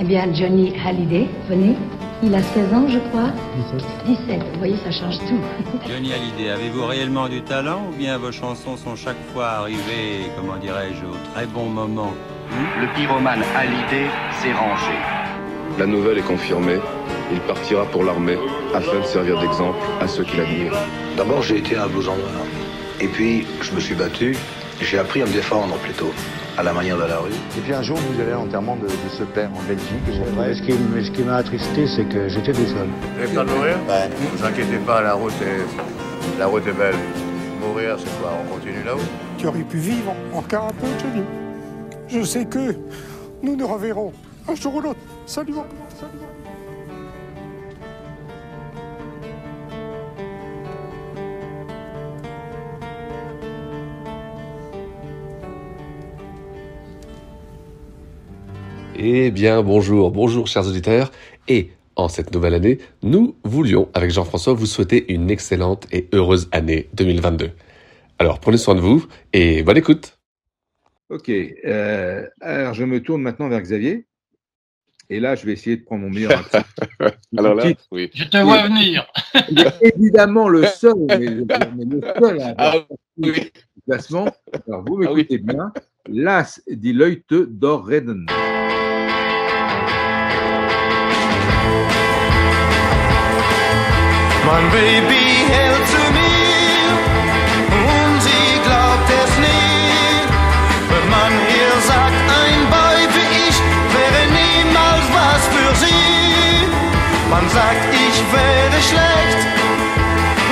Eh bien, Johnny Hallyday, venez. Il a 16 ans, je crois. 17. 17. Vous voyez, ça change tout. Johnny Hallyday, avez-vous réellement du talent ou bien vos chansons sont chaque fois arrivées, comment dirais-je, au très bon moment Le pyromane Hallyday s'est rangé. La nouvelle est confirmée. Il partira pour l'armée afin de servir d'exemple à ceux qui l'admirent. D'abord, j'ai été un endroits. Et puis, je me suis battu. J'ai appris à me défendre plutôt, à la manière de la rue. Et puis un jour, vous allez à l'enterrement de, de ce père en Belgique. Ouais, ce qui, m- ce qui m'a attristé, c'est que j'étais tout seul. Vous avez peur de mourir Ouais. Ne vous inquiétez pas, la route est, la route est belle. Mourir, c'est quoi On continue là-haut Tu aurais pu vivre encore un peu, Johnny. Je sais que nous nous reverrons un jour ou l'autre. Salut, Eh bien, bonjour, bonjour chers auditeurs. Et en cette nouvelle année, nous voulions, avec Jean-François, vous souhaiter une excellente et heureuse année 2022. Alors, prenez soin de vous et bonne écoute. Ok, euh, alors je me tourne maintenant vers Xavier. Et là, je vais essayer de prendre mon meilleur accent. Alors là, oui. Je te vois venir. il est évidemment le seul, mais, mais le seul à avoir Ah, oui. le classement. Alors, vous Ah oui. m'écoutez bien. Las die Leute dort Mein Baby hält zu mir und sie glaubt es nie. Wenn man ihr sagt, ein Boy wie ich wäre niemals was für sie. Man sagt, ich wäre schlecht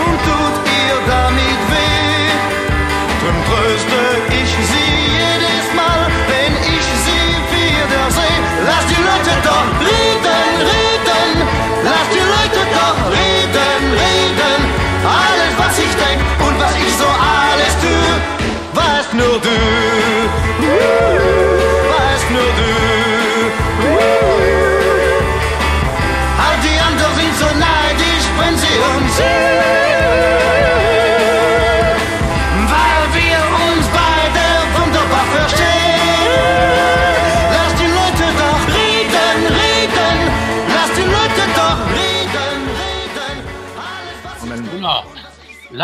und tut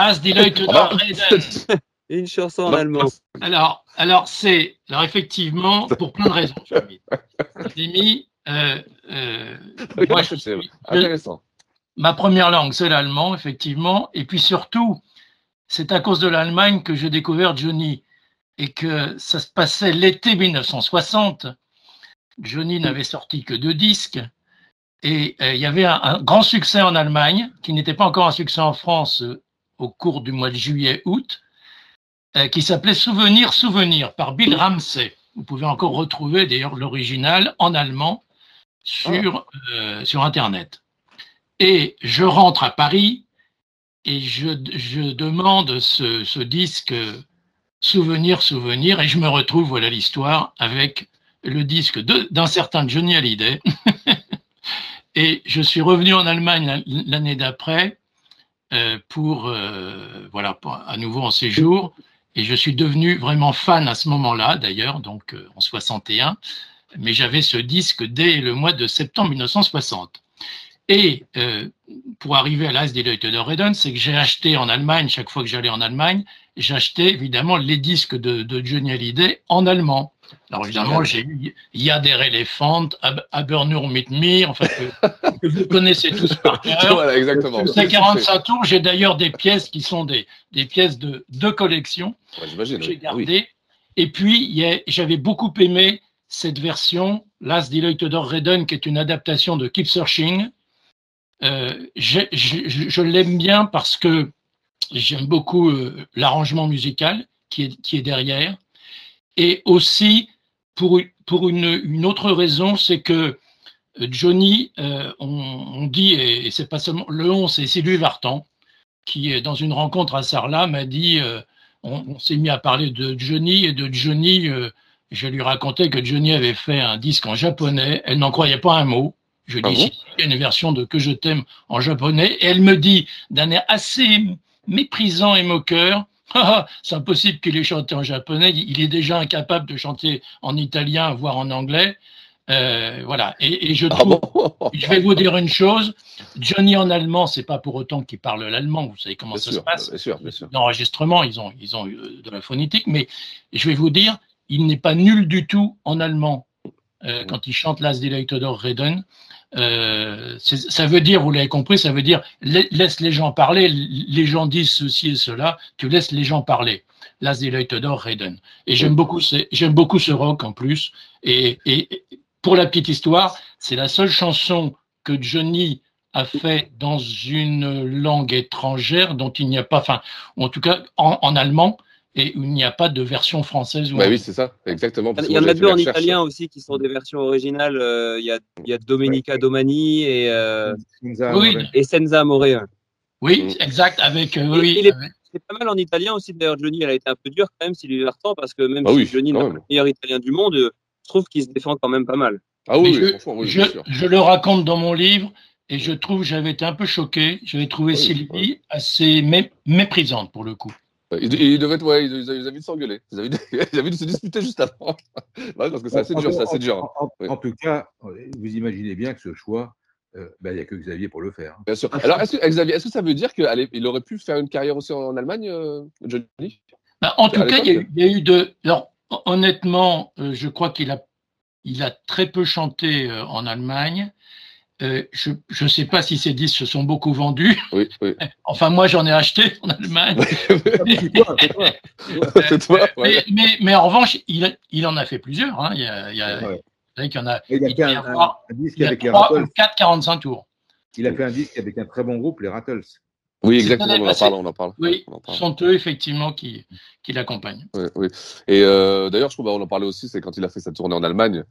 Las die Leute Ah bah, da reden. Une chanson en allemand. Alors, alors c'est, alors effectivement, pour plein de raisons, je l'ai mis. Euh, euh, Oui, moi, c'est je suis- intéressant. ma première langue, c'est l'allemand, effectivement. Et puis surtout, c'est à cause de l'Allemagne que j'ai découvert Johnny et que ça se passait l'été 1960. Johnny n'avait sorti que deux disques. Et euh, il y avait un, un grand succès en Allemagne, qui n'était pas encore un succès en France euh, au cours du mois de juillet-août, euh, qui s'appelait Souvenir, Souvenir par Bill Ramsey. Vous pouvez encore retrouver d'ailleurs l'original en allemand sur, euh, Internet. Et je rentre à Paris et je, demande ce, ce disque Souvenir, Souvenir, et je me retrouve, voilà l'histoire, avec le disque d'un certain Johnny Hallyday. et je suis revenu en Allemagne la- l'année d'après pour, euh, voilà, à nouveau en séjour. Et je suis devenu vraiment fan à ce moment-là, d'ailleurs, donc euh, en 61. Mais j'avais ce disque dès le mois de septembre 1960. Et euh, pour arriver à l'As des de Reden, c'est que j'ai acheté en Allemagne, chaque fois que j'allais en Allemagne, j'achetais évidemment les disques de, de Johnny Hallyday en allemand. Alors évidemment, j'ai eu Ya der Elephant, Ab- Aber nur mit mir, enfin que, que vous connaissez tous par cœur. Voilà, exactement. C'est 45 tours. J'ai d'ailleurs des pièces qui sont des, des pièces de, de collection Ouais, que j'ai oui. gardées. Et puis, j'avais beaucoup aimé cette version, Leute dort Reden, qui est une adaptation de Keep Searching. Euh, j'ai- je je- je l'aime bien parce que j'aime beaucoup euh, l'arrangement musical qui est, qui est derrière. Et aussi, pour, pour une, une autre raison, c'est que euh, Johnny, euh, on, on dit, et, c'est pas seulement le 11, c'est Sylvie Vartan, qui, dans une rencontre à Sarlat, m'a dit euh, on, on s'est mis à parler de Johnny et de Johnny. euh, je lui racontais que Johnny avait fait un disque en japonais. Elle n'en croyait pas un mot. Je Ah dis bon? si, il y a une version de Que je t'aime en japonais. Et elle me dit d'un air assez méprisant et moqueur. Ah, ah, c'est impossible qu'il ait chanté en japonais. Il est déjà incapable de chanter en italien, voire en anglais. Euh, voilà. Et, et je Ah bon je vais vous dire une chose. Johnny en allemand, c'est pas pour autant qu'il parle l'allemand. Vous savez comment Bien ça sûr, se passe. bien sûr, bien sûr. L'enregistrement, ils ont, ils ont euh, de la phonétique, mais je vais vous dire, il n'est pas nul du tout en allemand euh, quand il chante Las die Leute dort reden. Euh, ça veut dire, vous l'avez compris, ça veut dire la- laisse les gens parler. Les gens disent ceci et cela. Tu laisses les gens parler. Las die Leute dort reden. Et j'aime beaucoup, j'aime beaucoup ce rock en plus. Et, et pour la petite histoire, c'est la seule chanson que Johnny a fait dans une langue étrangère dont il n'y a pas, enfin, en tout cas en, en allemand, et où il n'y a pas de version française. Ou Bah oui, c'est ça, exactement. parce Il y en a deux en italien aussi qui sont des versions originales. Euh, Il y, a, il y a Domenica Domani et, euh, Senza Oui, Amore. et Senza Amore. ouais. Oui, exact, avec, euh, Et oui, il est- avec- pas mal en italien aussi. D'ailleurs, Johnny, elle a été un peu dure quand même, Sylvie Vartan, parce que même Bah si oui, Johnny n'est pas le meilleur italien du monde, je trouve qu'il se défend quand même pas mal. Ah oui, je, oui, le raconte dans mon livre et je trouve, j'avais été un peu choqué. J'avais trouvé Oui, Sylvie assez mé- méprisante pour le coup. Ils, ils devaient ouais, ils, ils avaient dû s'engueuler. Ils avaient, dû- ils avaient dû se disputer juste avant. Ouais, parce que c'est assez En- dur, en- assez en- dur. En, en- Oui. en tout cas, vous imaginez bien que ce choix, euh, ben, il n'y a que Xavier pour le faire. Bien sûr. Alors, est-ce que, Xavier, est-ce que ça veut dire qu'il aurait pu faire une carrière aussi en Allemagne, euh, Johnny? Bah, en tout cas, il y, a eu, il y a eu de. Alors, hon- honnêtement, euh, je crois qu'il a, il a très peu chanté euh, en Allemagne. Euh, je ne sais pas si ces disques se sont beaucoup vendus. Oui, oui. Enfin, moi, j'en ai acheté en Allemagne. Mais, ouais. mais, mais en revanche, il, en a fait plusieurs. hein. Il y a, il y a- Ouais. vous savez qu'il y en a, Il a il fait doit y un, avoir- un- un disque il y a avec les 3 ou Rattles. 4 45 tours. Il a fait un disque avec un très bon groupe, les Rattles. Oui, exactement, on en parle, on en parle. Oui, on en ce parle. sont eux, effectivement, qui, qui l'accompagnent. Oui, oui. Et euh, d'ailleurs, je trouve, bah, on en parlait aussi, c'est quand il a fait sa tournée en Allemagne,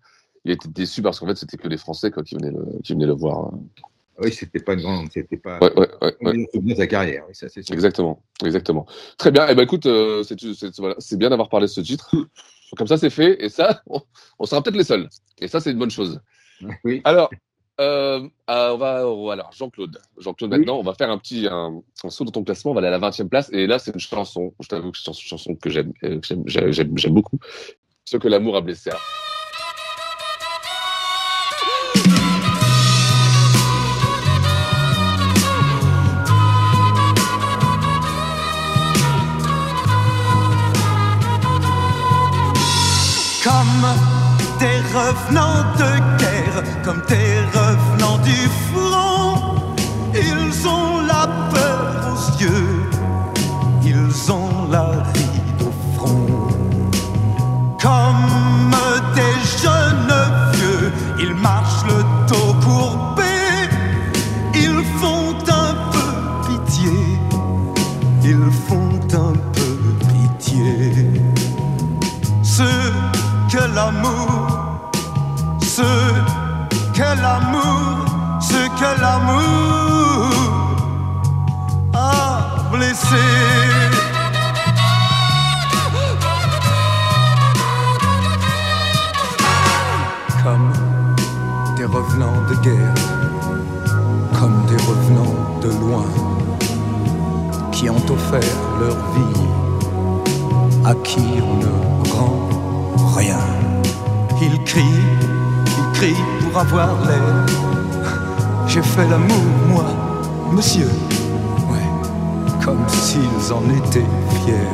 il était déçu parce qu'en fait, c'était que des Français quoi, qui, venaient le, qui venaient le voir. hein. Oui, c'était pas une grande, c'était pas Ouais, ouais, ouais, un ouais. sa carrière. Oui, ça, c'est sûr. Exactement, exactement. Très bien. Et ben écoute, euh, c'est c'est- voilà, c'est bien d'avoir parlé de ce titre. Comme ça, c'est fait. Et ça, on, on sera peut-être les seuls. Et ça, c'est une bonne chose. Oui. Alors, euh, euh, on va, va- alors Jean-Claude. Jean-Claude, Oui. maintenant, on va faire un petit un, un saut dans ton classement. On va aller à la 20e place. Et là, c'est une chanson. Je t'avoue que c'est une chanson que j'aime, que j'aime, j'aime, j'aime- j'aime beaucoup. Ce que l'amour a blessé. Leur vie à qui on ne rend rien. Ils crient, ils crient pour avoir l'air. J'ai fait l'amour, moi, monsieur. Comme s'ils en étaient fiers,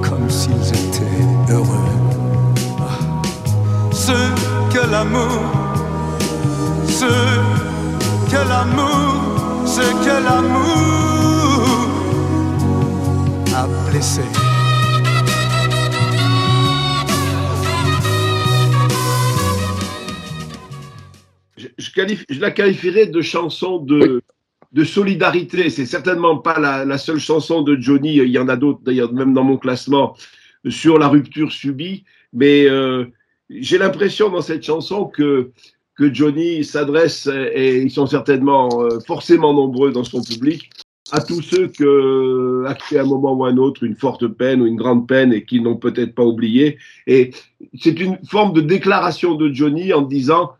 comme s'ils étaient heureux. Ah. Ce que l'amour, ce que l'amour, ce que l'amour blessé. je, la qualifierais de chanson de, de solidarité. C'est certainement pas la, la seule chanson de Johnny. Il y en a d'autres, d'ailleurs, même dans mon classement, sur la rupture subie. Mais euh, j'ai l'impression dans cette chanson que, que Johnny s'adresse, et ils sont certainement euh, forcément nombreux dans son public, à tous ceux que, à qui à un moment ou à un autre, une forte peine ou une grande peine et qui n'ont peut-être pas oublié. Et c'est une forme de déclaration de Johnny en disant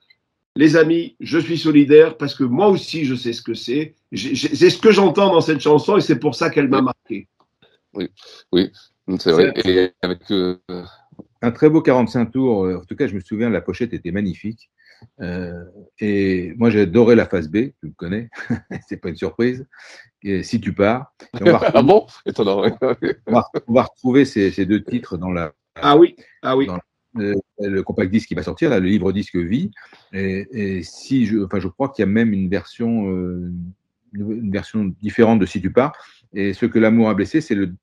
les amis, je suis solidaire parce que moi aussi je sais ce que c'est. C'est ce que j'entends dans cette chanson et c'est pour ça qu'elle m'a marqué. Oui, oui, c'est vrai. Et avec, euh, un très beau 45 tours. En tout cas, je me souviens, la pochette était magnifique. Euh, et moi, j'ai adoré la phase B, tu me connais, c'est pas une surprise. Et si tu pars. Et on va ah bon? Étonnant, ouais. on va, on va retrouver ces, ces deux titres dans la. Ah oui, ah oui. dans le, le compact disque qui va sortir, là, le livre disque vie. Et, et si je, enfin, je crois qu'il y a même une version, euh, une version différente de Si tu pars. Et ce que l'amour a blessé, c'est le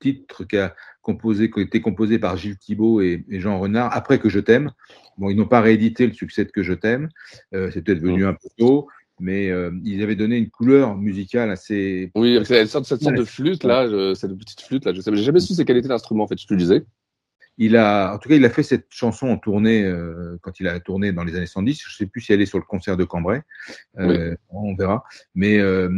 titre qui a composé, qui a été composé par Gilles Thibault et, et Jean Renard après que je t'aime. Bon, ils n'ont pas réédité le succès de que je t'aime. Euh, c'est peut-être venu un peu tôt. Mais euh, ils avaient donné une couleur musicale assez. Oui, cette sorte, cette sorte de flûte là, je- cette petite flûte là, je sais, j'ai jamais su c'est quel était l'instrument en fait, je te le disais. Il a, en tout cas, il a fait cette chanson en tournée euh, quand il a tourné dans les années 110. Je sais plus si elle est sur le concert de Cambrai. Euh, On verra. Mais euh,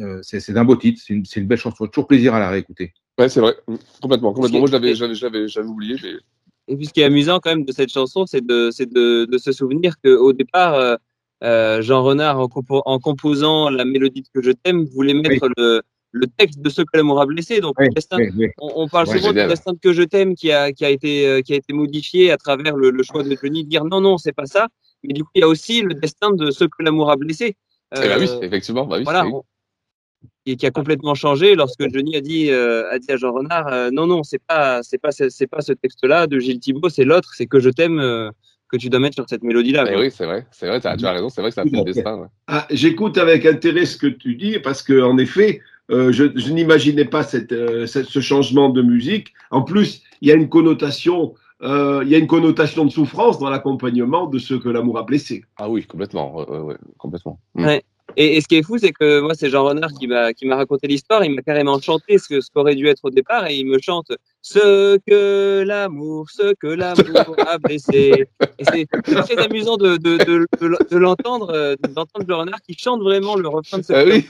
euh, c'est c'est un beau titre. C'est une, belle chanson. Toujours plaisir à la réécouter. Ouais, c'est vrai, complètement, complètement. Moi, je l'avais, j'avais, j'avais, j'avais oublié, mais Et puis ce qui est amusant quand même de cette chanson, c'est de, c'est de, de se souvenir qu'au départ, Jean Renard, en, compo- en composant la mélodie de Que je t'aime, voulait mettre le, le texte de ce que l'amour a blessé. Donc destin, oui. On, on parle souvent du destin de Que je t'aime qui a, qui, a été, euh, qui a été modifié à travers le, le choix de Johnny de dire non, non, c'est pas ça. Mais du coup, il y a aussi le destin de ce que l'amour a blessé. Eh ben oui, Euh, effectivement, bah oui. voilà, on- et qui a complètement changé lorsque Johnny a dit euh, a dit à Jean Renard euh, non non c'est pas c'est pas c'est c'est pas ce texte là de Gilles Thibault c'est l'autre c'est que je t'aime euh, que tu dois mettre sur cette mélodie là Eh oui, c'est vrai, c'est vrai, tu as raison, c'est vrai que ça a fait le destin. ouais. Ah, J'écoute avec intérêt ce que tu dis parce que en effet, euh, je, je n'imaginais pas cette, euh, cette- ce changement de musique. En plus, il y a une connotation, euh, il y a une connotation de souffrance dans l'accompagnement de ce que l'amour a blessé. Ah oui, complètement, ouais, complètement. Mm. Ouais. Et, et ce qui est fou, c'est que moi, c'est Jean Renard qui m'a qui m'a raconté l'histoire. Il m'a carrément chanté ce que ce qu'aurait dû être au départ, et il me chante ce que l'amour, ce que l'amour a blessé. Et c'est c'est très amusant de de de, de, de l'entendre, euh, d'entendre Jean Renard qui chante vraiment le refrain de ce Ah oui.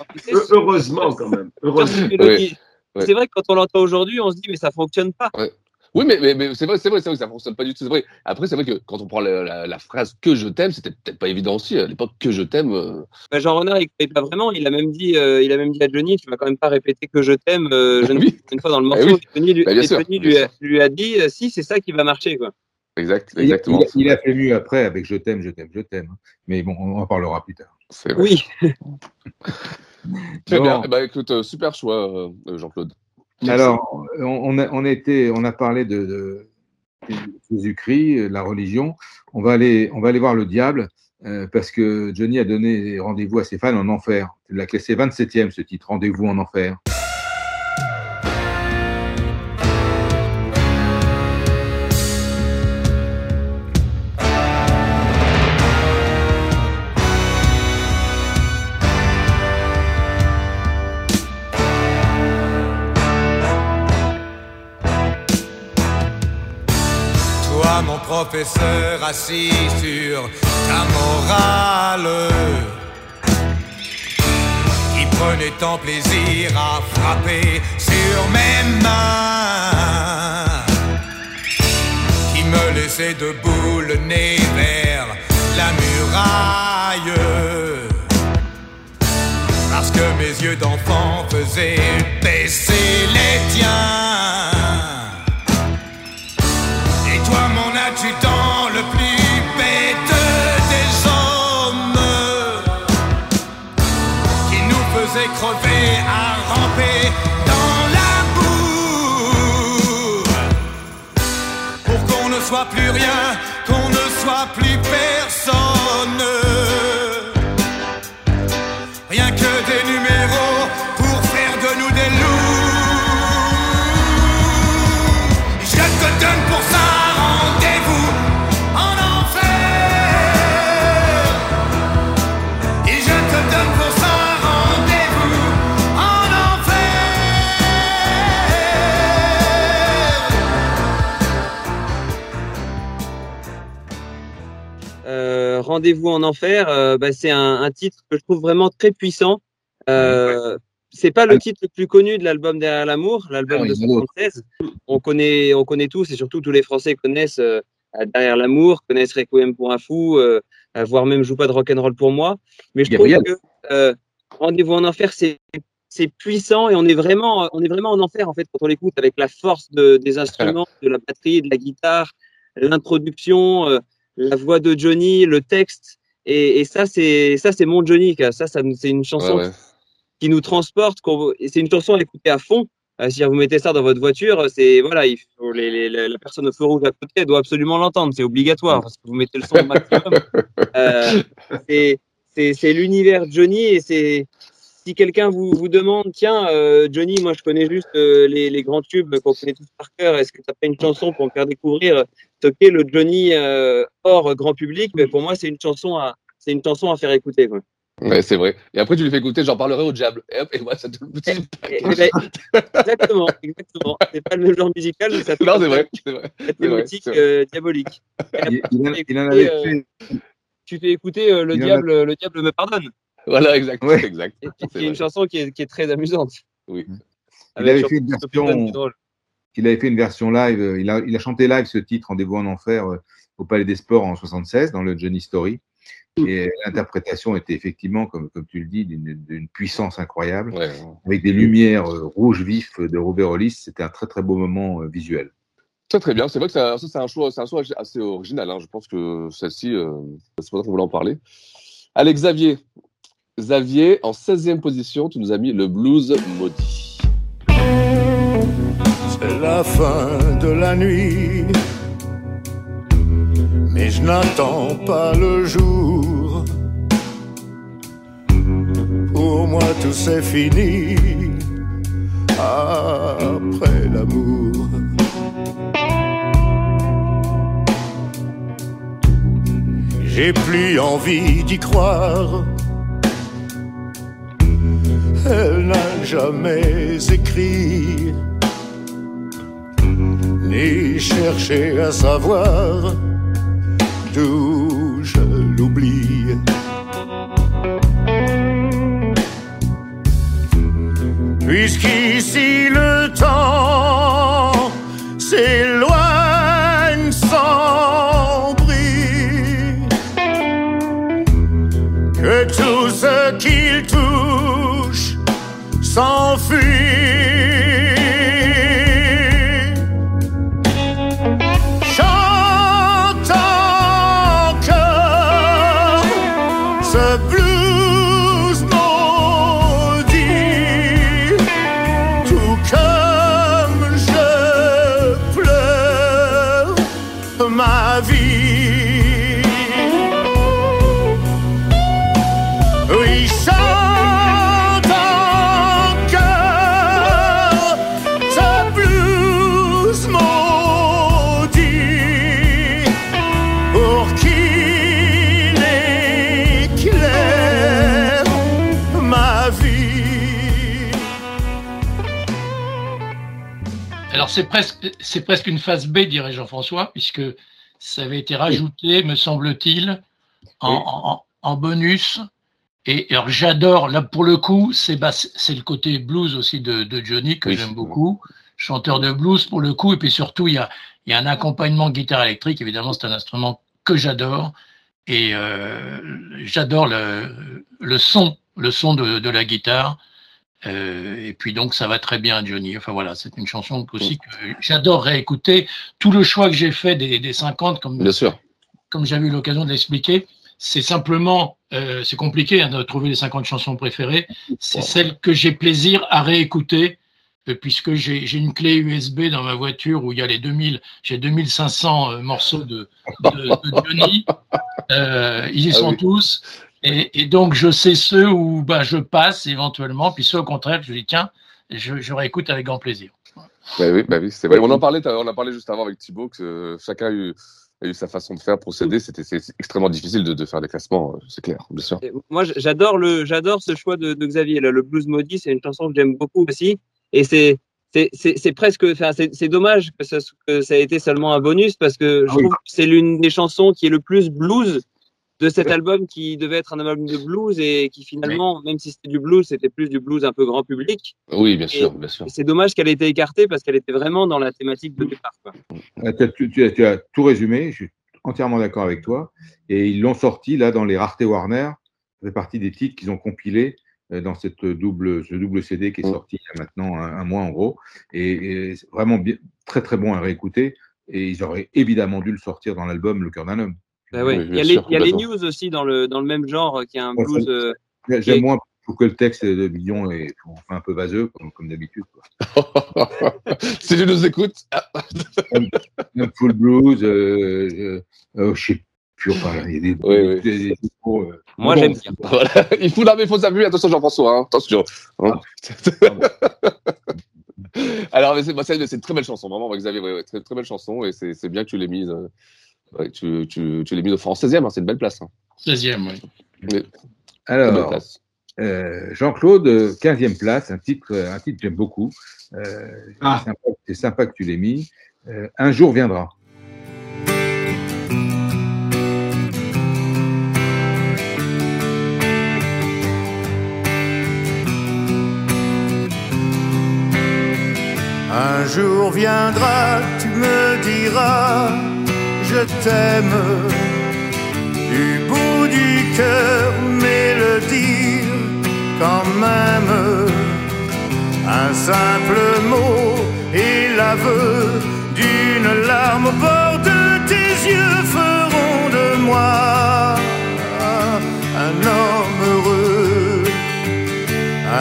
Heureusement quand même. Heureusement. C'est vrai que quand on l'entend aujourd'hui, on se dit mais ça fonctionne pas. Ouais. Oui, mais, mais, mais c'est vrai, c'est vrai, c'est vrai ça fonctionne pas du tout. C'est vrai. Après, c'est vrai que quand on prend la, la, la phrase que je t'aime, c'était peut-être pas évident aussi. À l'époque, que je t'aime. euh, Bah, Jean Renard, il croyait pas vraiment. Il a même dit, euh, il a même dit à Johnny, tu vas quand même pas répéter que je t'aime. Euh, je ne- une fois dans le morceau, Eh oui. Johnny, lui, Bah, sûr, a, sûr. lui a dit, euh, si c'est ça qui va marcher, quoi. Exact, exactement. il a- il a fait mieux après avec Je t'aime, je t'aime, je t'aime. Mais bon, on en parlera plus tard. C'est vrai. Oui. Très Bon. bien. Ben, écoute, super choix, euh, Jean-Claude. Alors, on, on a, on, était, on a parlé de, Jésus-Christ, la religion. On va aller, on va aller voir le diable euh, parce que Johnny a donné rendez-vous à ses fans en enfer. Il l'a classé 27e ce titre, Rendez-vous en enfer. Professeur, assis sur ta morale, qui prenait tant plaisir à frapper sur mes mains, qui me laissait debout le nez vers la muraille, parce que mes yeux d'enfant faisaient baisser les tiens. Rendez-vous en enfer, euh, bah, c'est un, un titre que je trouve vraiment très puissant. Euh, c'est pas le titre le plus connu de l'album Derrière l'amour, l'album Ah, de il y en a d'autres. 76. On connaît, on connaît tous et surtout tous les Français connaissent euh, Derrière l'amour, connaissent Requiem pour un fou, euh, voire même Joue pas de rock'n'roll pour moi. Mais je trouve que Rendez-vous en enfer, c'est c'est puissant et on est vraiment on est vraiment en enfer en fait quand on l'écoute avec la force de, des instruments, de la batterie, de la guitare, l'introduction, euh, la voix de Johnny, le texte. Et, et ça, c'est ça, c'est mon Johnny. quoi. Ça, c'est une chanson Ouais, ouais. qui nous transporte. C'est une chanson à écouter à fond. Euh, si vous mettez ça dans votre voiture, c'est voilà, il faut les, les- la la personne au feu rouge à côté elle doit absolument l'entendre. C'est obligatoire parce que vous mettez le son au maximum. Euh, c'est l'univers Johnny et c'est si quelqu'un vous, vous demande, tiens, euh, Johnny, moi je connais juste euh, les, les grands tubes qu'on connaît tous par cœur, est-ce que tu as pas une chanson pour me faire découvrir le Johnny euh, hors grand public Mais pour moi, c'est une chanson à c'est une chanson à faire écouter. Quoi. Ouais, c'est vrai. Et après, tu lui fais écouter, j'en parlerai au diable. Et, hop, et moi, ça te le petit Et- et ben, exactement, exactement. C'est pas le même genre musical, mais ça Non, c'est vrai. C'est vrai. la thématique vrai. euh, diabolique. Après, Il, il en- tu fais il en écouter, avait euh, tu fais écouter euh, le Il a- diable, le diable me pardonne. Voilà, exact. Ouais. exact. Et C'est qui est une chanson qui est, qui est très amusante. Oui. Il Avec avait surtout fait une version. Drôle. Il avait fait une version live. euh, Il a, il a chanté live ce titre Rendez-vous en enfer euh, au Palais des Sports en 76 dans le Johnny Story. Et l'interprétation était effectivement, comme, comme tu le dis, d'une puissance incroyable, Ouais. avec des lumières euh, rouges vifs de Robert Hollis. C'était un très très beau moment euh, visuel. Très très bien. C'est vrai que ça, ça, c'est un choix, c'est un choix assez original. hein. Je pense que celle-ci, euh, c'est pour ça qu'on voulait en parler. Allez, Xavier. Xavier, en 16e position, tu nous as mis le blues maudit. Fin de la nuit, mais je n'attends pas le jour. Pour moi, tout c'est fini après l'amour. J'ai plus envie d'y croire. Elle n'a jamais écrit ni cherché à savoir d'où je l'oublie. Puisqu'ici le temps s'éloigne sans bruit, que tout ce qu'il touche s'enfuit. C'est presque, c'est presque une phase B, dirait Jean-François, puisque ça avait été rajouté, me semble-t-il, en, en- en bonus. Et alors j'adore, là pour le coup, c'est bah, c'est le côté blues aussi de, de Johnny que Oui. j'aime beaucoup, chanteur de blues pour le coup, et puis surtout il y a, il y a un accompagnement guitare électrique, évidemment c'est un instrument que j'adore, et euh, j'adore le, le son, le son de, de la guitare. Euh, et puis donc ça va très bien Johnny. Enfin voilà, c'est une chanson aussi que j'adore réécouter. Tout le choix que j'ai fait des, des 50, comme, Bien sûr. comme j'avais eu l'occasion de l'expliquer, c'est simplement, euh, c'est compliqué hein, de trouver les 50 chansons préférées. C'est celles que j'ai plaisir à réécouter, euh, puisque j'ai une clé USB dans ma voiture où il y a les 2000, j'ai 2500 euh, morceaux de, de, de Johnny. Euh, ils y Ah sont oui. tous. Et, et donc, je sais ceux où bah, je passe éventuellement, puis ceux au contraire, je dis tiens, je, je réécoute avec grand plaisir. Bah oui, bah oui, c'est vrai. On en parlait, on en parlait juste avant avec Thibaut que euh, chacun a eu, a eu sa façon de faire, procéder. C'était c'est extrêmement difficile de, de faire des classements, euh, c'est clair, bien sûr. Et Moi, j'adore le, j'adore ce choix de, de Xavier. là. Le blues maudit, c'est une chanson que j'aime beaucoup aussi. Et c'est, c'est, presque, enfin, c'est, c'est dommage que ça, que ça ait été seulement un bonus parce que je Ah oui. trouve que c'est l'une des chansons qui est le plus blues de cet album qui devait être un album de blues et qui finalement, même si c'était du blues, c'était plus du blues un peu grand public. Oui, bien Et- sûr, bien sûr. C'est dommage qu'elle ait été écartée parce qu'elle était vraiment dans la thématique de départ. Quoi. Tu, tu as, tu as tout résumé, je suis entièrement d'accord avec toi. Et ils l'ont sorti là dans les raretés Warner. Ça fait partie des titres qu'ils ont compilés euh, dans cette double, ce double CD qui est Mm. sorti il y a maintenant un, un mois en gros. Et, et c'est vraiment bien, très très bon à réécouter. et ils auraient évidemment dû le sortir dans l'album Le cœur d'un homme. Bah ouais. il y a, les, il y a les news aussi dans le, dans le même genre, qui est un blues. euh, qui est- J'aime moins pour que le texte de Billon est enfin un peu vaseux, comme, comme d'habitude. si tu nous écoutes. Un full blues, euh, euh, euh, je sais plus, enfin, il y a des. Oui, oui. des- des mots, euh, Moi, bon, j'aime bien. Voilà. Il faut l'armer, il faut s'appuyer. Attention, Jean-François. hein. Attention. Hein. Alors, mais c'est bah, c'est- une très belle chanson, vraiment, Xavier. ouais, ouais, très, très belle chanson et c'est c'est bien que tu l'aies mise. Ouais, tu, tu, tu l'aies mise au en 16e, hein, c'est une belle place. Hein. 16e, oui. Mais- très belle Alors, euh, Jean-Claude, euh, 15e place, un titre, euh, un titre que j'aime beaucoup. Euh, Ah. c'est sympa- que tu l'aies mis. Euh, un jour viendra. Un jour viendra, tu me diras, je t'aime. Du bout du cœur, mais le dire quand même. Un simple mot et l'aveu d'une larme au bord de tes yeux feront de moi un homme heureux.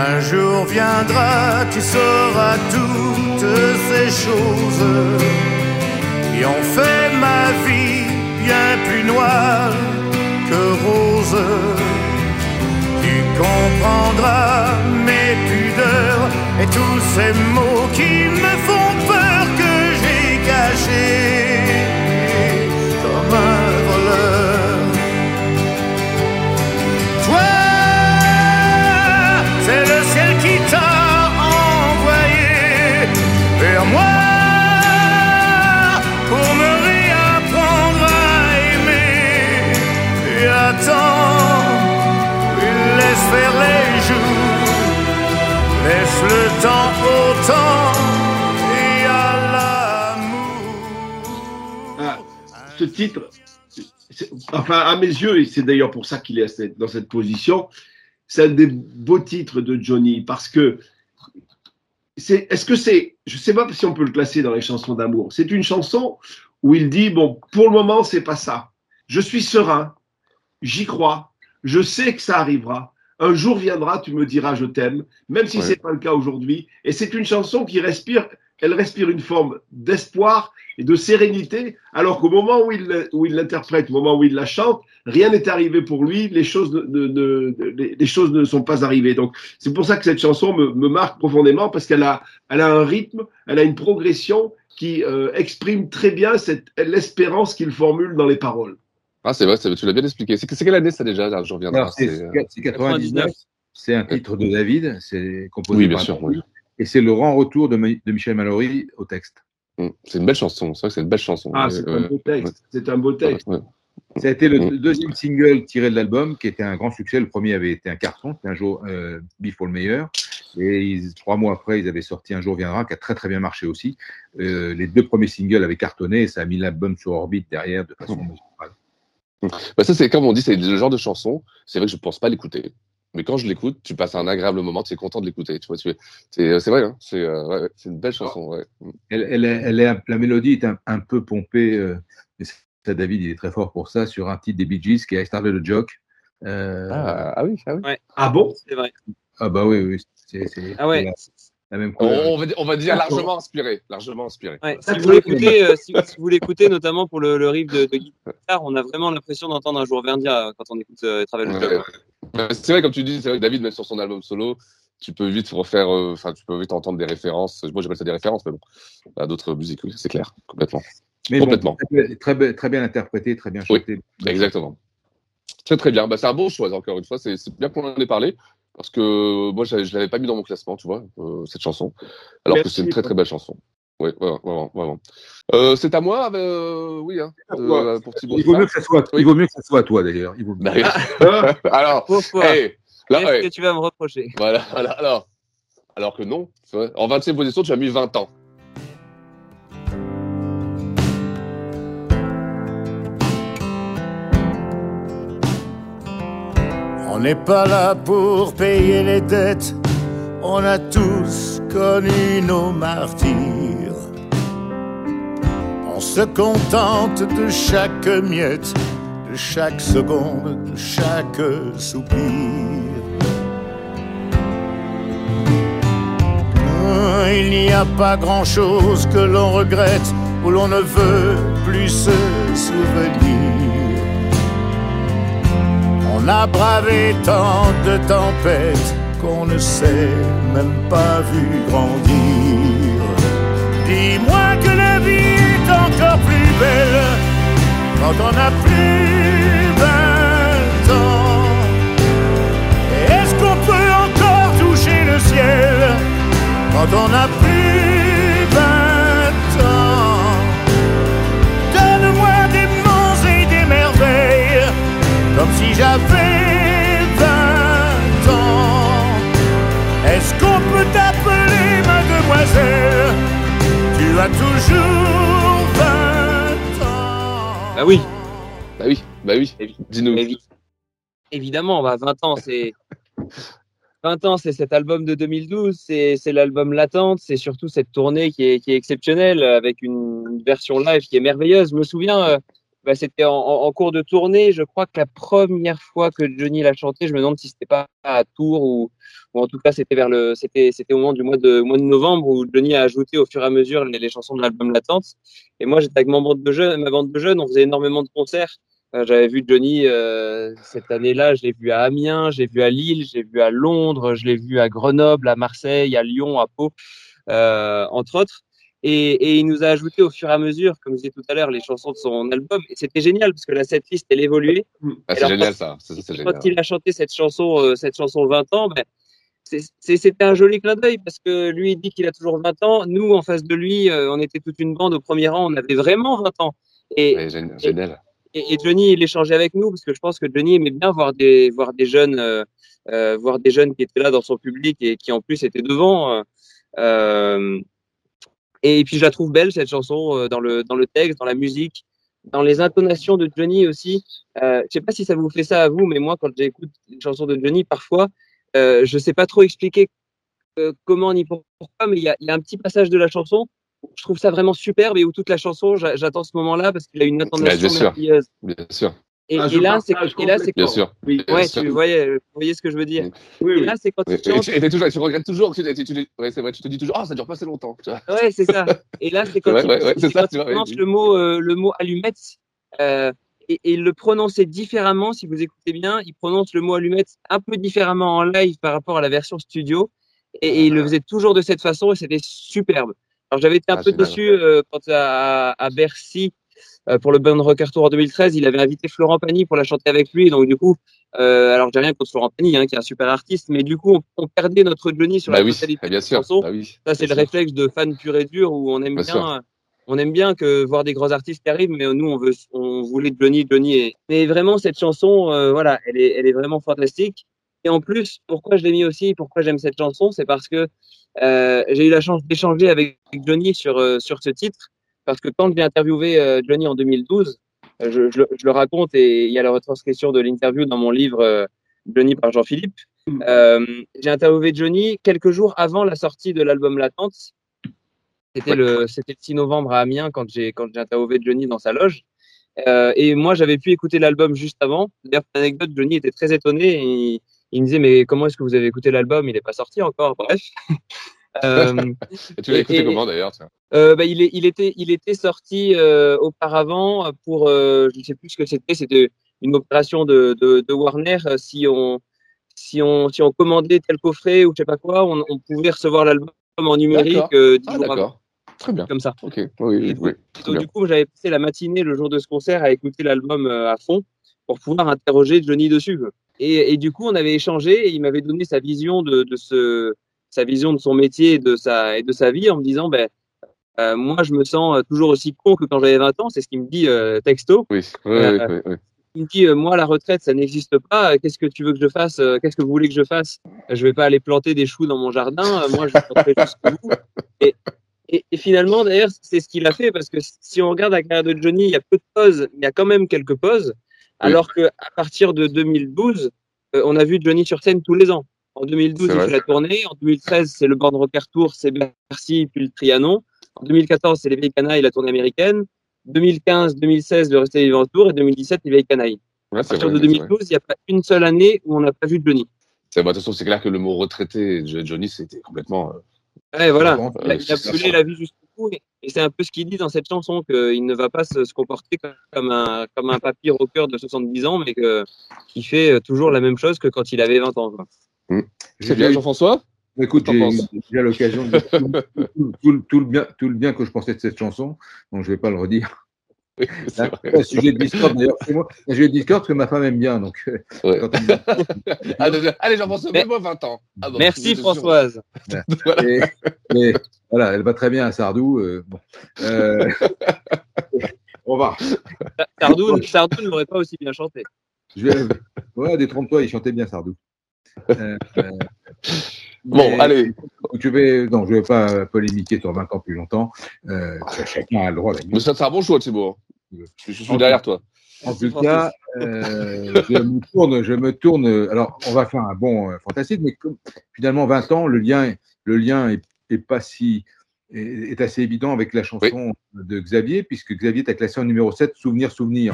Un jour viendra, tu sauras toutes ces choses qui ont fait ma vie bien plus noire que rose. Tu comprendras mes pudeurs et tous ces mots qui me font peur que j'ai cachés comme un voleur. Toi, c'est le ciel qui t'a faire les jours, laisse le temps au temps et à l'amour. Ah, ce titre, enfin, à mes yeux, et c'est d'ailleurs pour ça qu'il est dans cette position, c'est un des beaux titres de Johnny parce que est-ce que c'est, je sais pas si on peut le classer dans les chansons d'amour. C'est une chanson où il dit bon, pour le moment, c'est pas ça. Je suis serein, j'y crois, je sais que ça arrivera. Un jour viendra, tu me diras je t'aime, même si Ouais. c'est pas le cas aujourd'hui. Et c'est une chanson qui respire, elle respire une forme d'espoir et de sérénité, alors qu'au moment où il, où il l'interprète, au moment où il la chante, rien n'est arrivé pour lui, les choses, ne- ne- ne- les, les choses ne sont pas arrivées. Donc c'est pour ça que cette chanson me, me marque profondément, parce qu'elle a, elle a un rythme, elle a une progression qui euh, exprime très bien cette, l'espérance qu'il formule dans les paroles. Ah, c'est vrai, tu l'as bien expliqué. C'est quelle année ça déjà? Là, Je reviendrai. C'est c'est, euh, c'est 99, c'est un titre de David, c'est composé Oui, bien par sûr, David, oui. et c'est le grand retour de, Mi- de Michel Mallory au texte. Mm. C'est une belle chanson. C'est vrai que c'est une belle chanson. Ah, Ouais, c'est ouais, un beau texte. C'est un beau texte. ouais. Ça a été le, Mm. deuxième single tiré de l'album, qui était un grand succès. Le premier avait été un carton, c'était un jour euh, Before le meilleur. Et ils- trois mois après, ils avaient sorti Un jour viendra, qui a très très bien marché aussi. Euh, les deux premiers singles avaient cartonné, et ça a mis l'album sur orbite derrière de façon magistrale. Bah, ça, c'est comme on dit, c'est le genre de chanson. C'est vrai que je pense pas l'écouter. Mais quand je l'écoute, tu passes un agréable moment, tu es content de l'écouter. Tu vois, tu es- c'est c'est vrai, hein, c'est euh, ouais, c'est une belle chanson. Ouais. Elle, elle est, elle est la mélodie est un, un peu pompée, euh, mais ça, David, il est très fort pour ça, sur un titre des Bee Gees qui est I Started a Joke. Euh, Ah, ah oui, ah oui. Ouais, Ah bon? C'est vrai. ah bah oui, oui, c'est c'est- Ah ouais. La, même On, couleur. on va, dire- on va dire largement inspiré, largement inspiré. Ouais, si vous l'écoutez, euh, si, si vous l'écoutez notamment pour le, le riff de, de guitare, on a vraiment l'impression d'entendre un jour viendra quand on écoute euh, Travel Ouais. Club. C'est vrai, comme tu dis, c'est vrai que David, même sur son album solo, tu peux vite refaire, euh, enfin, tu peux vite entendre des références. Moi, j'appelle ça des références, mais bon, à d'autres musiques, oui, c'est clair, complètement. Mais bon, complètement. très, très, bien- très bien interprété, très bien Oui, chanté. exactement. Très très bien. Bah, c'est un bon choix, encore une fois. C'est c'est bien qu'on en ait parlé. Parce que moi, je ne l'avais pas mis dans mon classement, tu vois, euh, cette chanson. Alors que c'est une très très belle chanson. Oui, vraiment, vraiment. Euh, c'est à moi, euh, oui, hein, de- toi. euh, pour Thibaut Il vaut mieux que ça soit, il vaut mieux que ça soit à toi d'ailleurs. Il vaut mieux. Bah, alors, Pourquoi hey, là, Qu'est-ce ouais. que tu vas me reprocher? Voilà, voilà, alors. Alors que non, en 25 position, tu as mis 20 ans. N'est pas là pour payer les dettes, on a tous connu nos martyrs. On se contente de chaque miette, de chaque seconde, de chaque soupir. Il n'y a pas grand-chose que l'on regrette où l'on ne veut plus se souvenir. On a bravé tant de tempêtes qu'on ne s'est même pas vu grandir. Dis-moi que la vie est encore plus belle quand on a plus vingt ans. Est-ce qu'on peut encore toucher le ciel quand on a plus Tu as toujours vingt ans. Bah oui. Bah oui, bah oui. Dis-nous. Évidemment, bah 20 ans, c'est 20 ans, c'est cet album de 2012, c'est l'album Latente, c'est surtout cette tournée qui est, qui est exceptionnelle avec une, version live qui est merveilleuse. Je me souviens, euh, bah, c'était en, en, en cours de tournée, je crois que la première fois que Johnny l'a chanté, je me demande si c'était pas à Tours ou, en tout cas c'était vers le, c'était c'était au moment du mois de au mois de novembre où Johnny a ajouté au fur et à mesure les, les chansons de l'album Latente. Et moi j'étais avec ma bande de jeunes, ma bande de jeunes, on faisait énormément de concerts. Euh, J'avais vu Johnny euh, cette année-là, je l'ai vu à Amiens, j'ai vu à Lille, j'ai vu à Londres, je l'ai vu à Grenoble, à Marseille, à Lyon, à Pau, euh, entre autres. Et, et il nous a ajouté au fur et à mesure, comme je disais tout à l'heure, les chansons de son album. Et c'était génial parce que la setlist, elle évoluait. Ah, c'est génial quand- ça. Quand il a chanté cette chanson, euh, cette chanson 20 ans, ben, c'était un joli clin d'œil parce que lui il dit qu'il a toujours 20 ans. Nous, en face de lui, euh, on était toute une bande au premier rang, on avait vraiment 20 ans. Et, Ouais, génial. génial. et, et Johnny, il échangeait avec nous parce que je pense que Johnny aimait bien voir des, voir des jeunes, euh, euh, voir des jeunes qui étaient là dans son public et qui en plus étaient devant. euh, et puis je la trouve belle cette chanson dans le dans le texte, dans la musique, dans les intonations de Johnny aussi. Euh, je sais pas si ça vous fait ça à vous, mais moi quand j'écoute une chanson de Johnny, parfois euh, je sais pas trop expliquer euh, comment ni pourquoi, mais il y a, il y a un petit passage de la chanson. où Je trouve ça vraiment superbe et où toute la chanson, j'a- j'attends ce moment-là parce qu'il a une Bah, intonation bien sûr. merveilleuse. Bien sûr. Et, Ah, et là, c'est et là, c'est Bien quand- sûr. Oui. Bien Ouais, sûr. tu voyais, vous voyez ce que je veux dire. Oui, Et oui. là, c'est quand Et, il chante. et- t'es toujours, tu regrettes toujours. Tu, tu, tu, tu- ouais, c'est vrai, tu te dis toujours, ah, ça dure pas assez longtemps. tu vois. Ouais, c'est ça. Et là, c'est quand Ouais, il, ouais, ouais, c'est c'est ça, quand tu vois, le mot, euh, le mot allumette, euh, et, et il le prononçait différemment. Si vous écoutez bien, il prononce le mot allumette un peu différemment en live par rapport à la version studio, et, et il le faisait toujours de cette façon, et c'était superbe. Alors j'avais été un Ah, peu déçu euh, quand à, à Bercy. euh, pour le Band Rocker Tour en 2013, il avait invité Florent Pagny pour la chanter avec lui. Donc du coup, euh, alors j'ai rien contre Florent Pagny, hein, qui est un super artiste, mais du coup, on, on perdait notre Johnny sur Bah la oui, totalité ah, de bien la sûr. chanson. Bah oui. Ça, c'est le sûr. réflexe de fan pur et dur où on aime Bien on aime bien que voir des grands artistes qui arrivent, mais nous, on veut, on voulait Johnny, Johnny. Et... Mais vraiment, cette chanson, euh, voilà, elle est, elle est vraiment fantastique. Et en plus, pourquoi je l'ai mis aussi, pourquoi j'aime cette chanson, c'est parce que euh, j'ai eu la chance d'échanger avec Johnny sur euh, sur ce titre, parce que quand j'ai interviewé Johnny en 2012, euh, je, je, le- je le raconte et il y a la retranscription de l'interview dans mon livre Johnny par Jean-Philippe. Euh, j'ai interviewé Johnny quelques jours avant la sortie de l'album Latente. C'était le, c'était le 6 novembre à Amiens quand j'ai, quand j'ai interviewé Johnny dans sa loge. Euh, et moi, j'avais pu écouter l'album juste avant. D'ailleurs, pour l'anecdote, Johnny était très étonné. Et il, il me disait, mais comment est-ce que vous avez écouté l'album? Il n'est pas sorti encore. Bref. Euh, Et tu l'as écouté et- comment d'ailleurs euh, bah, il, est, il, était, il était sorti auparavant pour, je ne sais plus ce que c'était, c'était une opération de, de, de Warner. Si on, si, on, si on commandait tel coffret ou je sais pas quoi, on, on pouvait recevoir l'album en numérique euh, Ah. Très bien. Comme ça. Ok. Oui, oui, Donc, du coup, j'avais passé la matinée le jour de ce concert à écouter l'album euh, à fond pour pouvoir interroger Johnny dessus. Et, et du coup, on avait échangé et il m'avait donné sa vision de, de ce, sa vision de son métier et de sa, et de sa vie en me disant, ben, euh, moi, je me sens euh, toujours aussi con que quand j'avais 20 ans. C'est ce qu'il me dit euh, texto. Oui, oui, Euh, oui. Il me dit, moi, la retraite, ça n'existe pas. Qu'est-ce que tu veux que je fasse Qu'est-ce que vous voulez que je fasse? Je vais pas aller planter des choux dans mon jardin. Moi, je vais rentrer jusqu'au bout. Et, et, et finalement, d'ailleurs, c'est ce qu'il a fait parce que si on regarde la carrière de Johnny, il y a peu de pauses, mais il y a quand même quelques pauses. Alors que à partir de 2012, euh, on a vu Johnny sur scène tous les ans. En 2012, C'est il fait la tournée. En 2013, c'est le Band Rocker Tour, c'est Bercy, puis le Trianon. En 2014, c'est les Vieilles Canailles, la tournée américaine. 2015, 2016, le Resté Vivant Tour et 2017, les Vieilles Canailles. Ouais, À partir vrai, de c'est vrai. 2012, il n'y a pas une seule année où on n'a pas vu Johnny. Bah, de toute façon, c'est clair que le mot retraité de Johnny, c'était complètement. Euh, Ouais, voilà. euh, Il a, il a c'est- brûlé la vie jusqu'au bout. Et, et c'est un peu ce qu'il dit dans cette chanson, qu'il ne va pas se, se comporter comme- comme un, comme un papy rocker de 70 ans, mais que, qui fait euh, toujours la même chose que quand il avait 20 ans. quoi. C'est bien, Jean-François? Écoute, T'en j'ai déjà l'occasion de dire tout, tout- tout le- tout le bien, tout le bien que je pensais de cette chanson, donc je ne vais pas le redire. C'est Hein, vrai. un sujet de discorde, d'ailleurs, c'est moi. Un sujet de discorde que ma femme aime bien. Donc, euh, Ouais. me- Allez, Jean-François, Mais- mets-moi 20 ans. Ah bon, Merci Françoise. Et- et voilà, elle va très bien à Sardou. euh, bon. Euh, on va. Sardou, Sardou n'aurait pas aussi bien chanté. Je vais... Ouais, détrompe-toi, il chantait bien Sardou. Euh, Bon, mais- allez. Je vais, non, je vais pas polémiquer sur 20 ans plus longtemps. Euh, chacun a le droit. Mais ça, c'est un bon choix, Je, je suis derrière toi. En tout cas, euh, je me tourne, je me tourne. Alors, on va faire un bon euh, fantastique, mais comme, finalement, 20 ans, le lien, le lien est, est pas si est, est assez évident avec la chanson de Xavier, puisque Xavier t'a classé en numéro 7, Souvenir, Souvenir.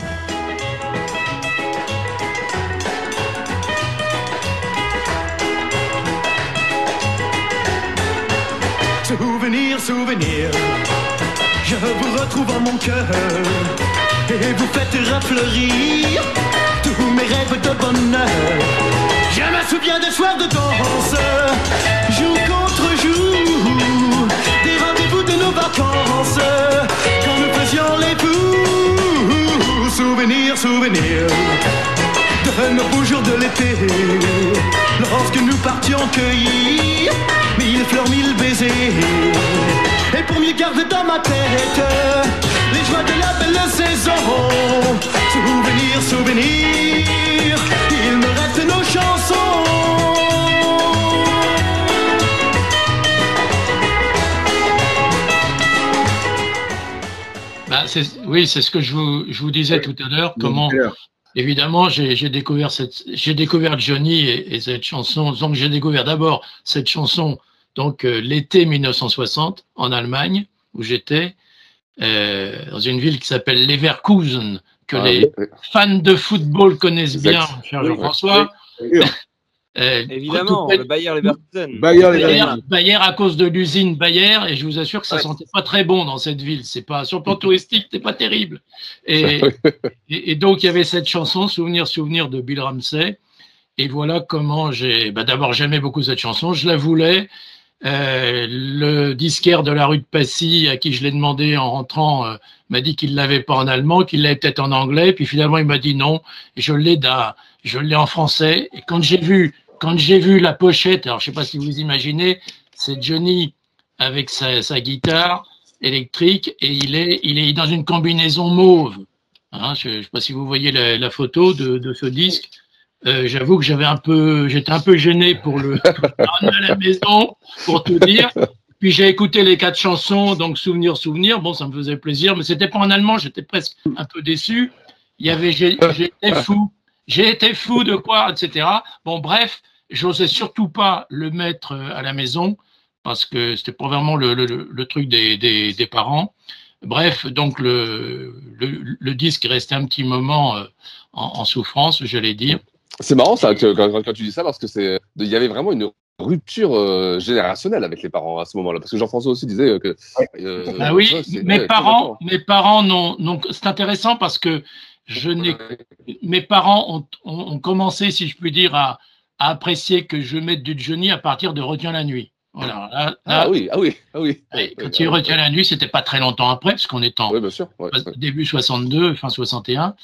Souvenir, souvenir, je vous retrouve en mon cœur et vous faites refleurir tous mes rêves de bonheur. Je me souviens des soirs de danse, jour contre jour, des rendez-vous de nos vacances, quand nous faisions les fous. Souvenir, souvenir de nos beaux jours de l'été, lorsque nous partions cueillir mille fleurs, mille baisers. Et pour mieux garder dans ma tête les joies de la belle saison, souvenir, souvenir, il me reste nos chansons. Bah, c'est- oui, c'est ce que je vous, je vous disais tout à l'heure. Comment, évidemment, j'ai découvert cette, j'ai découvert Johnny et, et cette chanson. Donc, j'ai découvert d'abord cette chanson, donc euh, l'été 1960 en Allemagne où j'étais euh, dans une ville qui s'appelle Leverkusen que Ah les oui, fans de football connaissent Exact. bien, cher Oui, Jean-François. oui. Euh, Évidemment, le Bayer Leverkusen. Bayer Bayer, Leverkusen. Bayer à cause de l'usine Bayer, et je vous assure que ça Ouais. sentait pas très bon dans cette ville. C'est pas sur le plan touristique, c'est pas terrible. Et, et, et donc il y avait cette chanson Souvenir, souvenir de Bill Ramsey. Et voilà comment j'ai. Bah, D'abord, j'aimais beaucoup cette chanson. Je la voulais. Euh, le disquaire de la rue de Passy, à qui je l'ai demandé en rentrant, euh, m'a dit qu'il l'avait pas en allemand, qu'il l'avait peut-être en anglais. Puis finalement, il m'a dit non. Et je l'ai je l'ai en français. Et quand j'ai vu, quand j'ai vu la pochette, alors je sais pas si vous imaginez, c'est Johnny avec sa, guitare électrique et il est, il est dans une combinaison mauve. Hein, je ne sais pas si vous voyez la, photo de, ce disque. Euh, J'avoue que j'avais un peu, j'étais un peu gêné pour le à la maison, pour tout dire. Puis j'ai écouté les quatre chansons, donc souvenir, souvenir. Bon, ça me faisait plaisir, mais c'était pas en allemand. J'étais presque un peu déçu. Il y avait, été fou, j'ai été fou de quoi, etc. Bon, bref, j'osais surtout pas le mettre euh, à la maison parce que c'était pas vraiment le, le, le- le truc des, des, des parents. Bref, donc le, le, le disque est resté un petit moment euh, en, en souffrance, je l'ai dire. C'est marrant ça que, quand, quand tu dis ça parce que c'est il y avait vraiment une rupture euh, générationnelle avec les parents à ce moment-là parce que Jean-François aussi disait que euh, Ah oui, mes ouais, parents, mes parents n'ont- c'est intéressant parce que je n'ai, mes parents ont, ont, ont commencé, si je puis dire, à, à apprécier que je mette du Johnny à partir de Retiens la nuit. Voilà. Là, Ah là, oui, ah oui, ah oui. ouais, quand il Retiens la nuit, c'était pas très longtemps après, parce qu'on est en Oui, bien sûr. ouais, ouais. début 62, fin 61.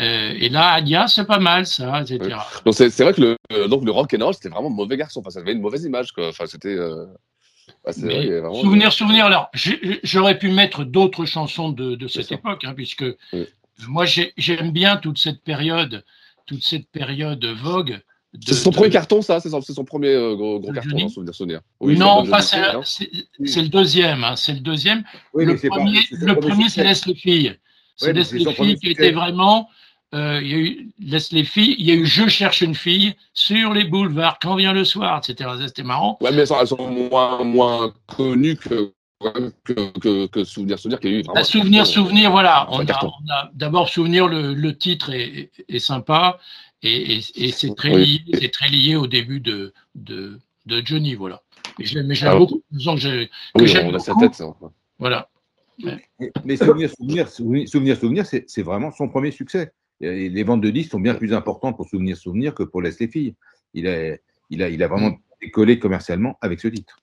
Euh, et là, Adia, c'est pas mal, ça, etc. Donc c'est c'est vrai que le euh, donc le rock and roll c'était vraiment mauvais garçon. Enfin ça avait une mauvaise image quoi. Enfin c'était euh, c'est vrai, vraiment- souvenir, souvenir. Alors, j'aurais pu mettre d'autres chansons de, de cette époque, hein, puisque moi j'ai- j'aime bien toute cette période, toute cette période vogue. C'est son de- premier carton ça, c'est son, premier euh, gros, gros carton dans Souvenir Souvenir. non, pas Johnny, c'est le deuxième. hein, c'est le deuxième. Oui, le pas- premier, le premier c'est. Laisse les filles. C'est Ouais, Laisse les filles qui était vraiment. euh, Il y a eu Laisse les filles. Il y a eu Je cherche une fille sur les boulevards quand vient le soir, etc. C'était marrant. Ouais mais elles sont, elles sont moins moins connues que que, que, que Souvenir Souvenir qui a eu. Bah, vraiment- souvenir, souvenir, voilà. On a, carton. on a- d'abord souvenir le, le titre est, est sympa et, et- et c'est très Oui. lié, c'est très lié au début de de, de Johnny, voilà. Mais je Ah, beaucoup. disons que je- que Oui, j'aime on a sa beaucoup. tête. ça. Voilà. Mais, mais souvenir, souvenir, souvenir, souvenir, souvenir, c'est c'est vraiment son premier succès. Et les ventes de disques sont bien plus importantes pour souvenir, souvenir que pour Laisse les filles. Il a, il a, il a vraiment décollé commercialement avec ce titre.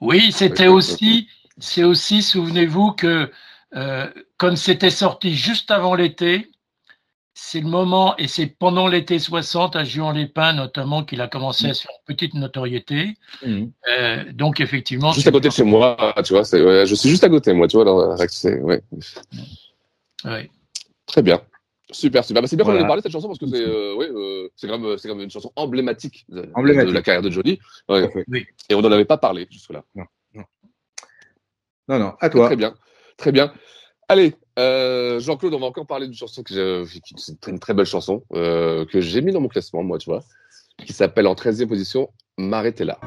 Oui, c'était aussi, c'est aussi, souvenez-vous que euh, comme c'était sorti juste avant l'été, c'est le moment, et c'est pendant l'été 60, à Juan-les-Pins notamment, qu'il a commencé à se faire une petite notoriété. Euh, donc effectivement, Juste à côté de chez moi, tu vois. ouais, je suis juste à côté, moi, tu vois. C'est- ouais. Ouais. Très bien. Super, super. Bah, c'est bien qu'on en ait parlé de cette chanson parce que c'est euh, ouais, euh, c'est quand, même- c'est quand même une chanson emblématique de, de- Emblématique. de la carrière de Johnny. Ouais. Et on n'en avait pas parlé jusque-là. Non, non, à toi. Très bien. Très bien. Allez, euh, Jean-Claude, on va encore parler d'une chanson que qui c'est une très belle chanson euh, que j'ai mis dans mon classement, moi, tu vois, qui s'appelle en 13e position M'arrêter là.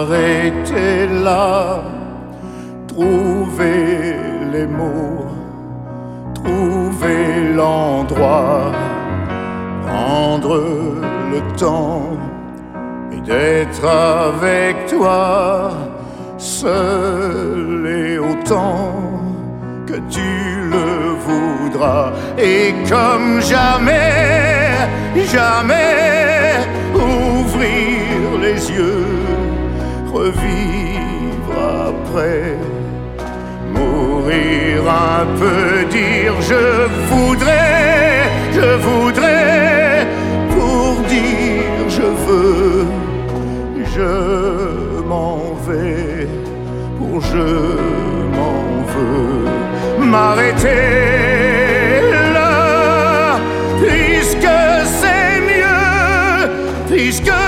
M'arrêter là, trouver les mots, trouver l'endroit, prendre le temps et d'être avec toi, seul et autant que tu le voudras. Et comme jamais, jamais ouvrir les yeux, revivre après, mourir un peu, dire je voudrais, je voudrais, pour dire je veux, je m'en vais, pour je m'en veux, m'arrêter là, puisque c'est mieux, puisque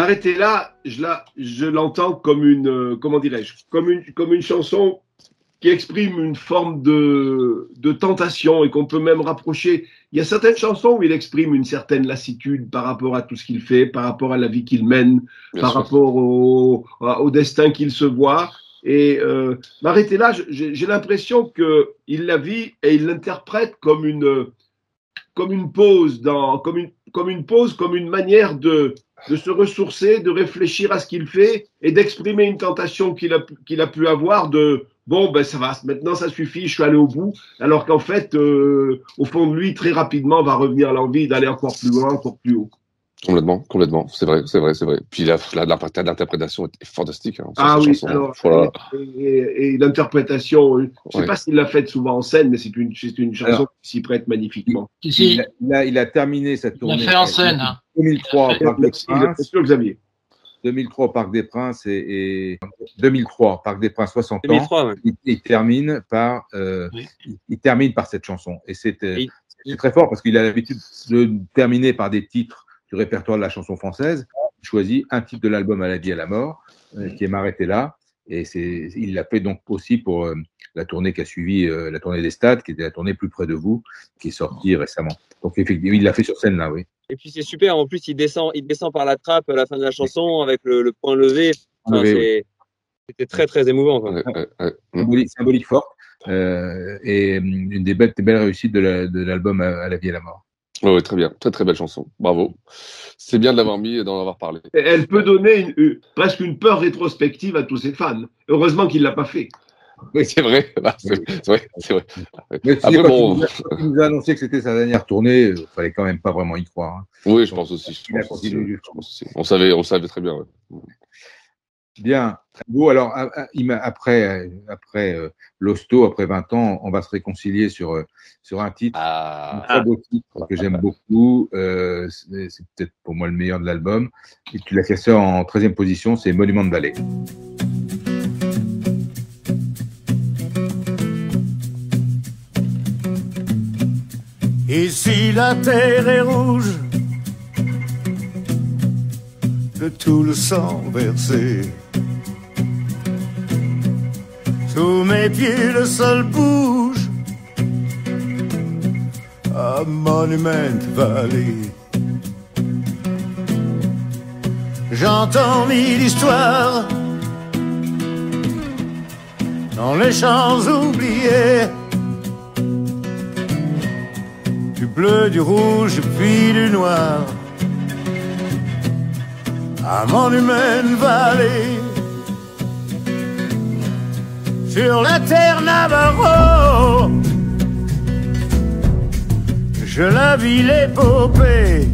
Mais arrêtez là, je l'entends comme une, euh, comment dirais-je, comme une, comme une chanson qui exprime une forme de, de tentation et qu'on peut même rapprocher. Il y a certaines chansons où il exprime une certaine lassitude par rapport à tout ce qu'il fait, par rapport à la vie qu'il mène, Bien par sûr. rapport au, au destin qu'il se voit. Et euh, m'arrêter là, j'ai j'ai l'impression que il la vit et il l'interprète comme une, comme une pause, dans, comme, une, comme une pause, comme une manière de, de se ressourcer, de réfléchir à ce qu'il fait et d'exprimer une tentation qu'il a, qu'il a pu avoir de bon, ben ça va, maintenant ça suffit, je suis allé au bout. Alors qu'en fait, euh, au fond de lui, très rapidement, va revenir l'envie d'aller encore plus loin, encore plus haut. Complètement, complètement. C'est vrai, c'est vrai, c'est vrai. Puis la, la, la- l'interprétation est fantastique. hein, Ah cette oui, chanson. alors, là là. et, et- et l'interprétation, euh, je sais Ouais. pas s'il l'a faite souvent en scène, mais c'est une, c'est une chanson Alors. qui s'y prête magnifiquement. Il a, il a- il a terminé sa tournée. fait en scène, hein. 2003 au Parc des Princes. Xavier. 2003 au Parc des Princes et, et 2003 Parc des Princes 60 ans. 2003, ouais. il, il termine par euh, il, il termine par cette chanson et c'est euh, très fort parce qu'il a l'habitude de terminer par des titres du répertoire de la chanson française. Il choisit un titre de l'album à la vie à la mort euh, qui est M'arrêter là et c'est il l'a fait donc aussi pour euh, la tournée qui a suivi euh, la tournée des stades qui était la tournée plus près de vous qui est sortie récemment. Donc effectivement il l'a fait sur scène là oui. Et puis c'est super, en plus il descend, il descend par la trappe à la fin de la chanson avec le, le point levé. Enfin, C'était très très émouvant. quoi. symbolique, symbolique forte euh, et hum, une des belles, des belles réussites de la- de l'album à, à la vie et à la mort. Ouais, très bien, très très belle chanson. Bravo. C'est bien de l'avoir mis et d'en avoir parlé. Elle peut donner une- une- presque une peur rétrospective à tous ses fans. Heureusement qu'il l'a pas fait. Oui, c'est vrai. Bah, c'est vrai. Mais Après, quand, bon, il nous a, annoncé que c'était sa dernière tournée, il fallait quand même pas vraiment y croire. hein. oui, je pense aussi. Je Il a pense aussi, continué. je pense aussi. On savait, on savait très bien. ouais. Bien, très beau. Alors, après, après euh, l'hosto, après 20 ans, on va se réconcilier sur, euh, sur un titre, ah. un très beau titre que j'aime beaucoup. Euh, c'est peut-être pour moi le meilleur de l'album. Et tu l'as classé en 13e position, c'est Monument de Vallée. Ici, la terre est rouge de tout le sang versé sous mes pieds le sol bouge à Monument Valley. J'entends mille histoires dans les champs oubliés. Du bleu, du rouge, puis du noir. À Monument Valley. Sur la terre Navarro. Je la vis l'épopée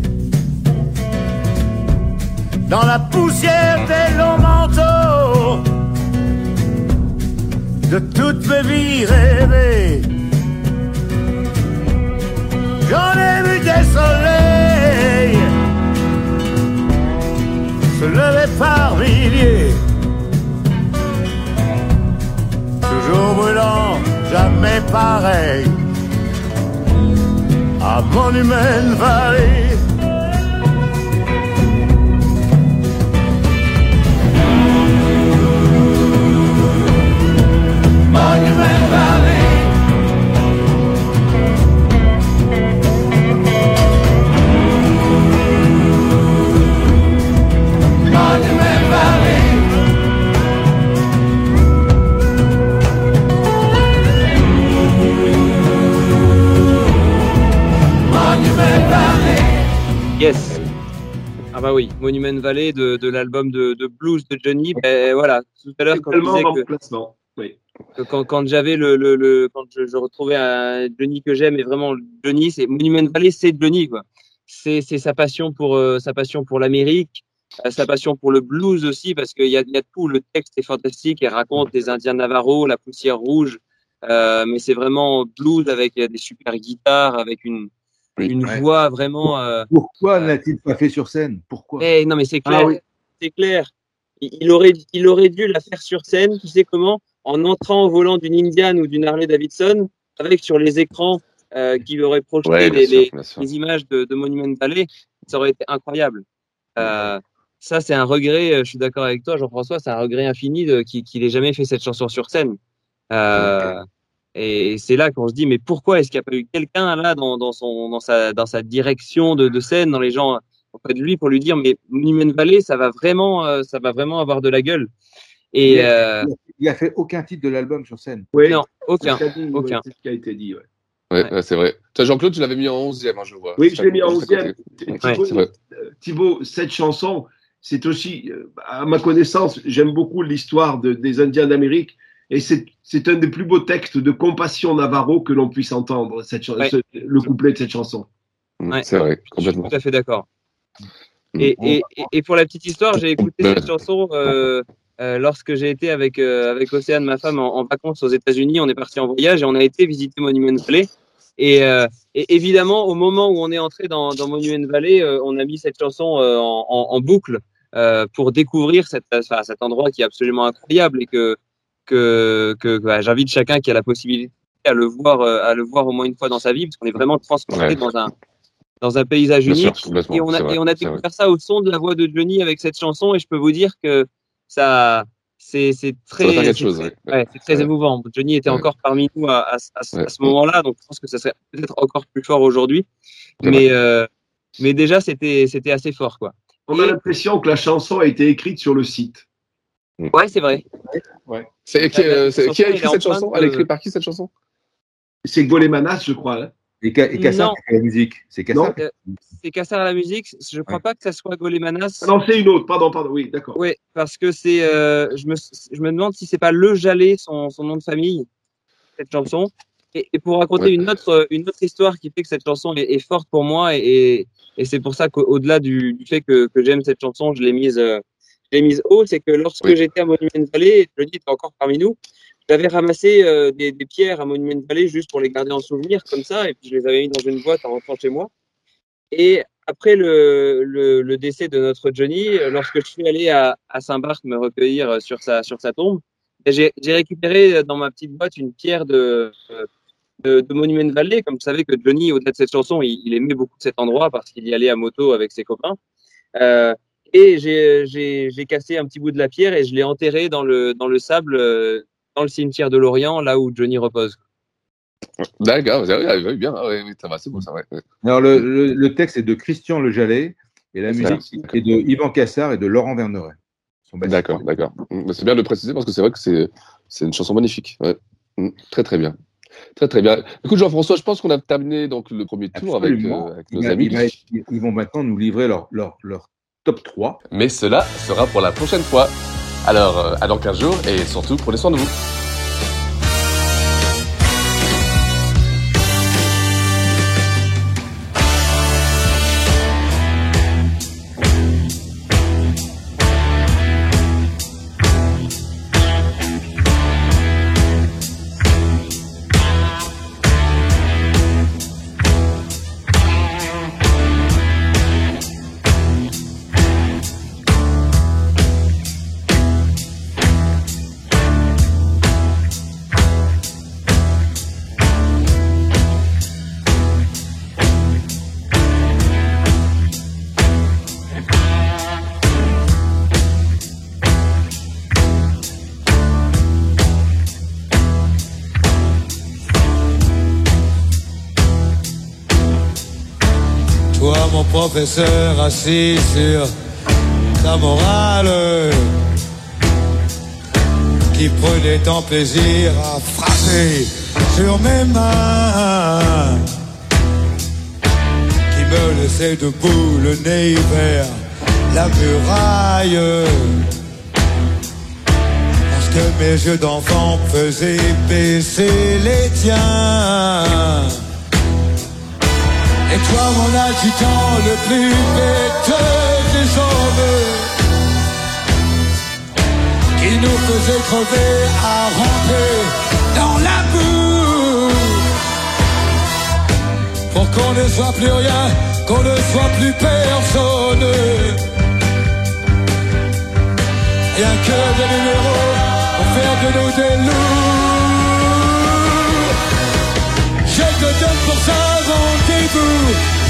dans la poussière des longs manteaux de toutes mes vies rêvées. J'en ai vu des soleils se lever par milliers, toujours brûlant, jamais pareil. À Monument Valley. Monument oui, Monument Valley de, de l'album de, de blues de Johnny. Ben voilà, tout à l'heure quand je disais que. Oui. quand, quand j'avais le, le, le quand je, je retrouvais un Johnny que j'aime et vraiment Johnny, c'est Monument Valley, c'est Johnny quoi. C'est sa passion pour euh, sa passion pour l'Amérique, euh, sa passion pour le blues aussi parce qu'il y a, il y a tout. Le texte est fantastique, il raconte les Indiens Navarro, la poussière rouge, euh, mais c'est vraiment blues avec des super guitares, avec une une Ouais. voix vraiment. euh, Pourquoi n'a-t-il pas fait sur scène? Pourquoi? Eh, non, mais c'est clair. Ah oui. C'est clair. Il il aurait, il aurait dû la faire sur scène, tu sais comment? En entrant au volant d'une Indian ou d'une Harley Davidson, avec sur les écrans euh, qui auraient projeté Ouais, les, sûr, les- bien sûr. les images de, de Monument Valley, ça aurait été incroyable. Euh, ça, c'est un regret, euh, je suis d'accord avec toi, Jean-François, c'est un regret infini de- qu'il qu'il ait jamais fait cette chanson sur scène. Euh, et c'est là qu'on se dit, mais pourquoi est-ce qu'il n'y a pas eu quelqu'un là dans, dans, son, dans, sa, dans sa direction de, de scène, dans les gens auprès de lui, pour lui dire, mais Monument Valley, ça va vraiment, euh, ça va vraiment avoir de la gueule. Et il, a, euh, fait aucun titre de l'album sur scène. Oui. non, aucun, C'est ce qu'a dit, ouais, aucun. c'est ce qui a été dit. ouais. Ouais, ouais, c'est vrai. Toi, Jean-Claude, tu l'avais mis en 11e, hein, je vois. Oui, je l'ai mis en juste à 11e. côté. Ouais, Thibaut, c'est vrai. euh, Thibaut, cette chanson, c'est aussi, euh, à ma connaissance, j'aime beaucoup l'histoire de- des Indiens d'Amérique. Et c'est c'est un des plus beaux textes de compassion Navarro que l'on puisse entendre, cette chan- Ouais. ce- le couplet de cette chanson. Mm, Ouais. C'est vrai, Je suis complètement. tout à fait d'accord. Mm. Et, et, et- pour la petite histoire, j'ai écouté Ouais. cette chanson euh, euh, lorsque j'ai été avec, euh, avec Océane, ma femme, en, en vacances aux États-Unis. On est parti en voyage et on a été visiter Monument Valley. Et, euh, et évidemment, au moment où on est entré dans, dans Monument Valley, euh, on a mis cette chanson euh, en, en, en boucle euh, pour découvrir cette, enfin, cet endroit qui est absolument incroyable et que, que, que bah, j'invite chacun qui a la possibilité à le voir, euh, à le voir au moins une fois dans sa vie, parce qu'on est vraiment transporté Ouais. dans un dans un paysage Bien unique. et on a vrai, et on a c'est vrai. découvert ça au son de la voix de Johnny avec cette chanson, et je peux vous dire que ça c'est c'est très Ça chose, ouais. ouais, émouvant. Johnny était Ouais. encore parmi nous à, à, à, à Ouais. ce moment-là, donc je pense que ça serait peut-être encore plus fort aujourd'hui. Mais euh, mais déjà c'était c'était assez fort quoi. On a l'impression que la chanson a été écrite sur le site. Ouais, c'est vrai. C'est qui, euh, c'est- qui a écrit cette chanson? Elle est écrite par qui cette chanson? C'est Golemanas, je crois. hein. Et, Kassar fait la musique. C'est Kassar. Euh, c'est Kassar à la musique. Je crois pas que ça soit Golemanas. Ah non, c'est une autre, pardon, pardon, oui, d'accord. Oui, parce que c'est, euh, je, me, je me demande si c'est pas Le Jallet, son, son nom de famille, cette chanson. Et, et pour raconter Ouais. une autre, une autre histoire qui fait que cette chanson est, est forte pour moi, et, et, et c'est pour ça qu'au-delà du, du fait que, que j'aime cette chanson, je l'ai mise, euh, je l'ai mise haut, c'est que lorsque Oui. j'étais à Monument Valley, Johnny était encore parmi nous, j'avais ramassé euh, des, des pierres à Monument Valley juste pour les garder en souvenir, comme ça, et puis je les avais mis dans une boîte en rentrant chez moi. Et après le, le, le décès de notre Johnny, lorsque je suis allé à, à Saint-Barth me recueillir euh, sur sa, sur sa tombe, ben, j'ai j'ai récupéré euh, dans ma petite boîte une pierre de, de, de Monument Valley. Comme vous savez que Johnny, au-delà de cette chanson, il, il aimait beaucoup cet endroit parce qu'il y allait à moto avec ses copains. Euh, et j'ai- j'ai cassé un petit bout de la pierre et je l'ai enterré dans le, dans le sable, euh, dans le cimetière de Lorient, là où Johnny repose. D'accord, oui, bien, oui, ça va, c'est bon, ça, ouais. Alors, le, le- le texte est de Christian Le Jallet et la musique est de Yvan Cassard et de Laurent Verneret. D'accord, d'accord. Mm, C'est bien de le préciser parce que c'est vrai que c'est c'est une chanson magnifique. Ouais. Mm, Très très bien. Très très bien. Écoute Jean-François, je pense qu'on a terminé donc le premier tour avec, euh, avec Il nos amis. il ils vont maintenant nous livrer leur, leur, leur top 3. Mais cela sera pour la prochaine fois. Alors, euh, à dans 15 jours et surtout, prenez soin de vous. Mon professeur, assis sur ta morale, qui prenait tant plaisir à frapper sur mes mains, qui me laissait debout le nez vers la muraille, parce que mes yeux d'enfant faisaient baisser les tiens. Et toi mon adjutant le plus bête des hommes Qui nous faisait crever à ramper dans la boue. Pour qu'on ne soit plus rien, qu'on ne soit plus personne. Rien que des numéros pour faire de nous des loups. J'ai que 2% pour s'inventer food.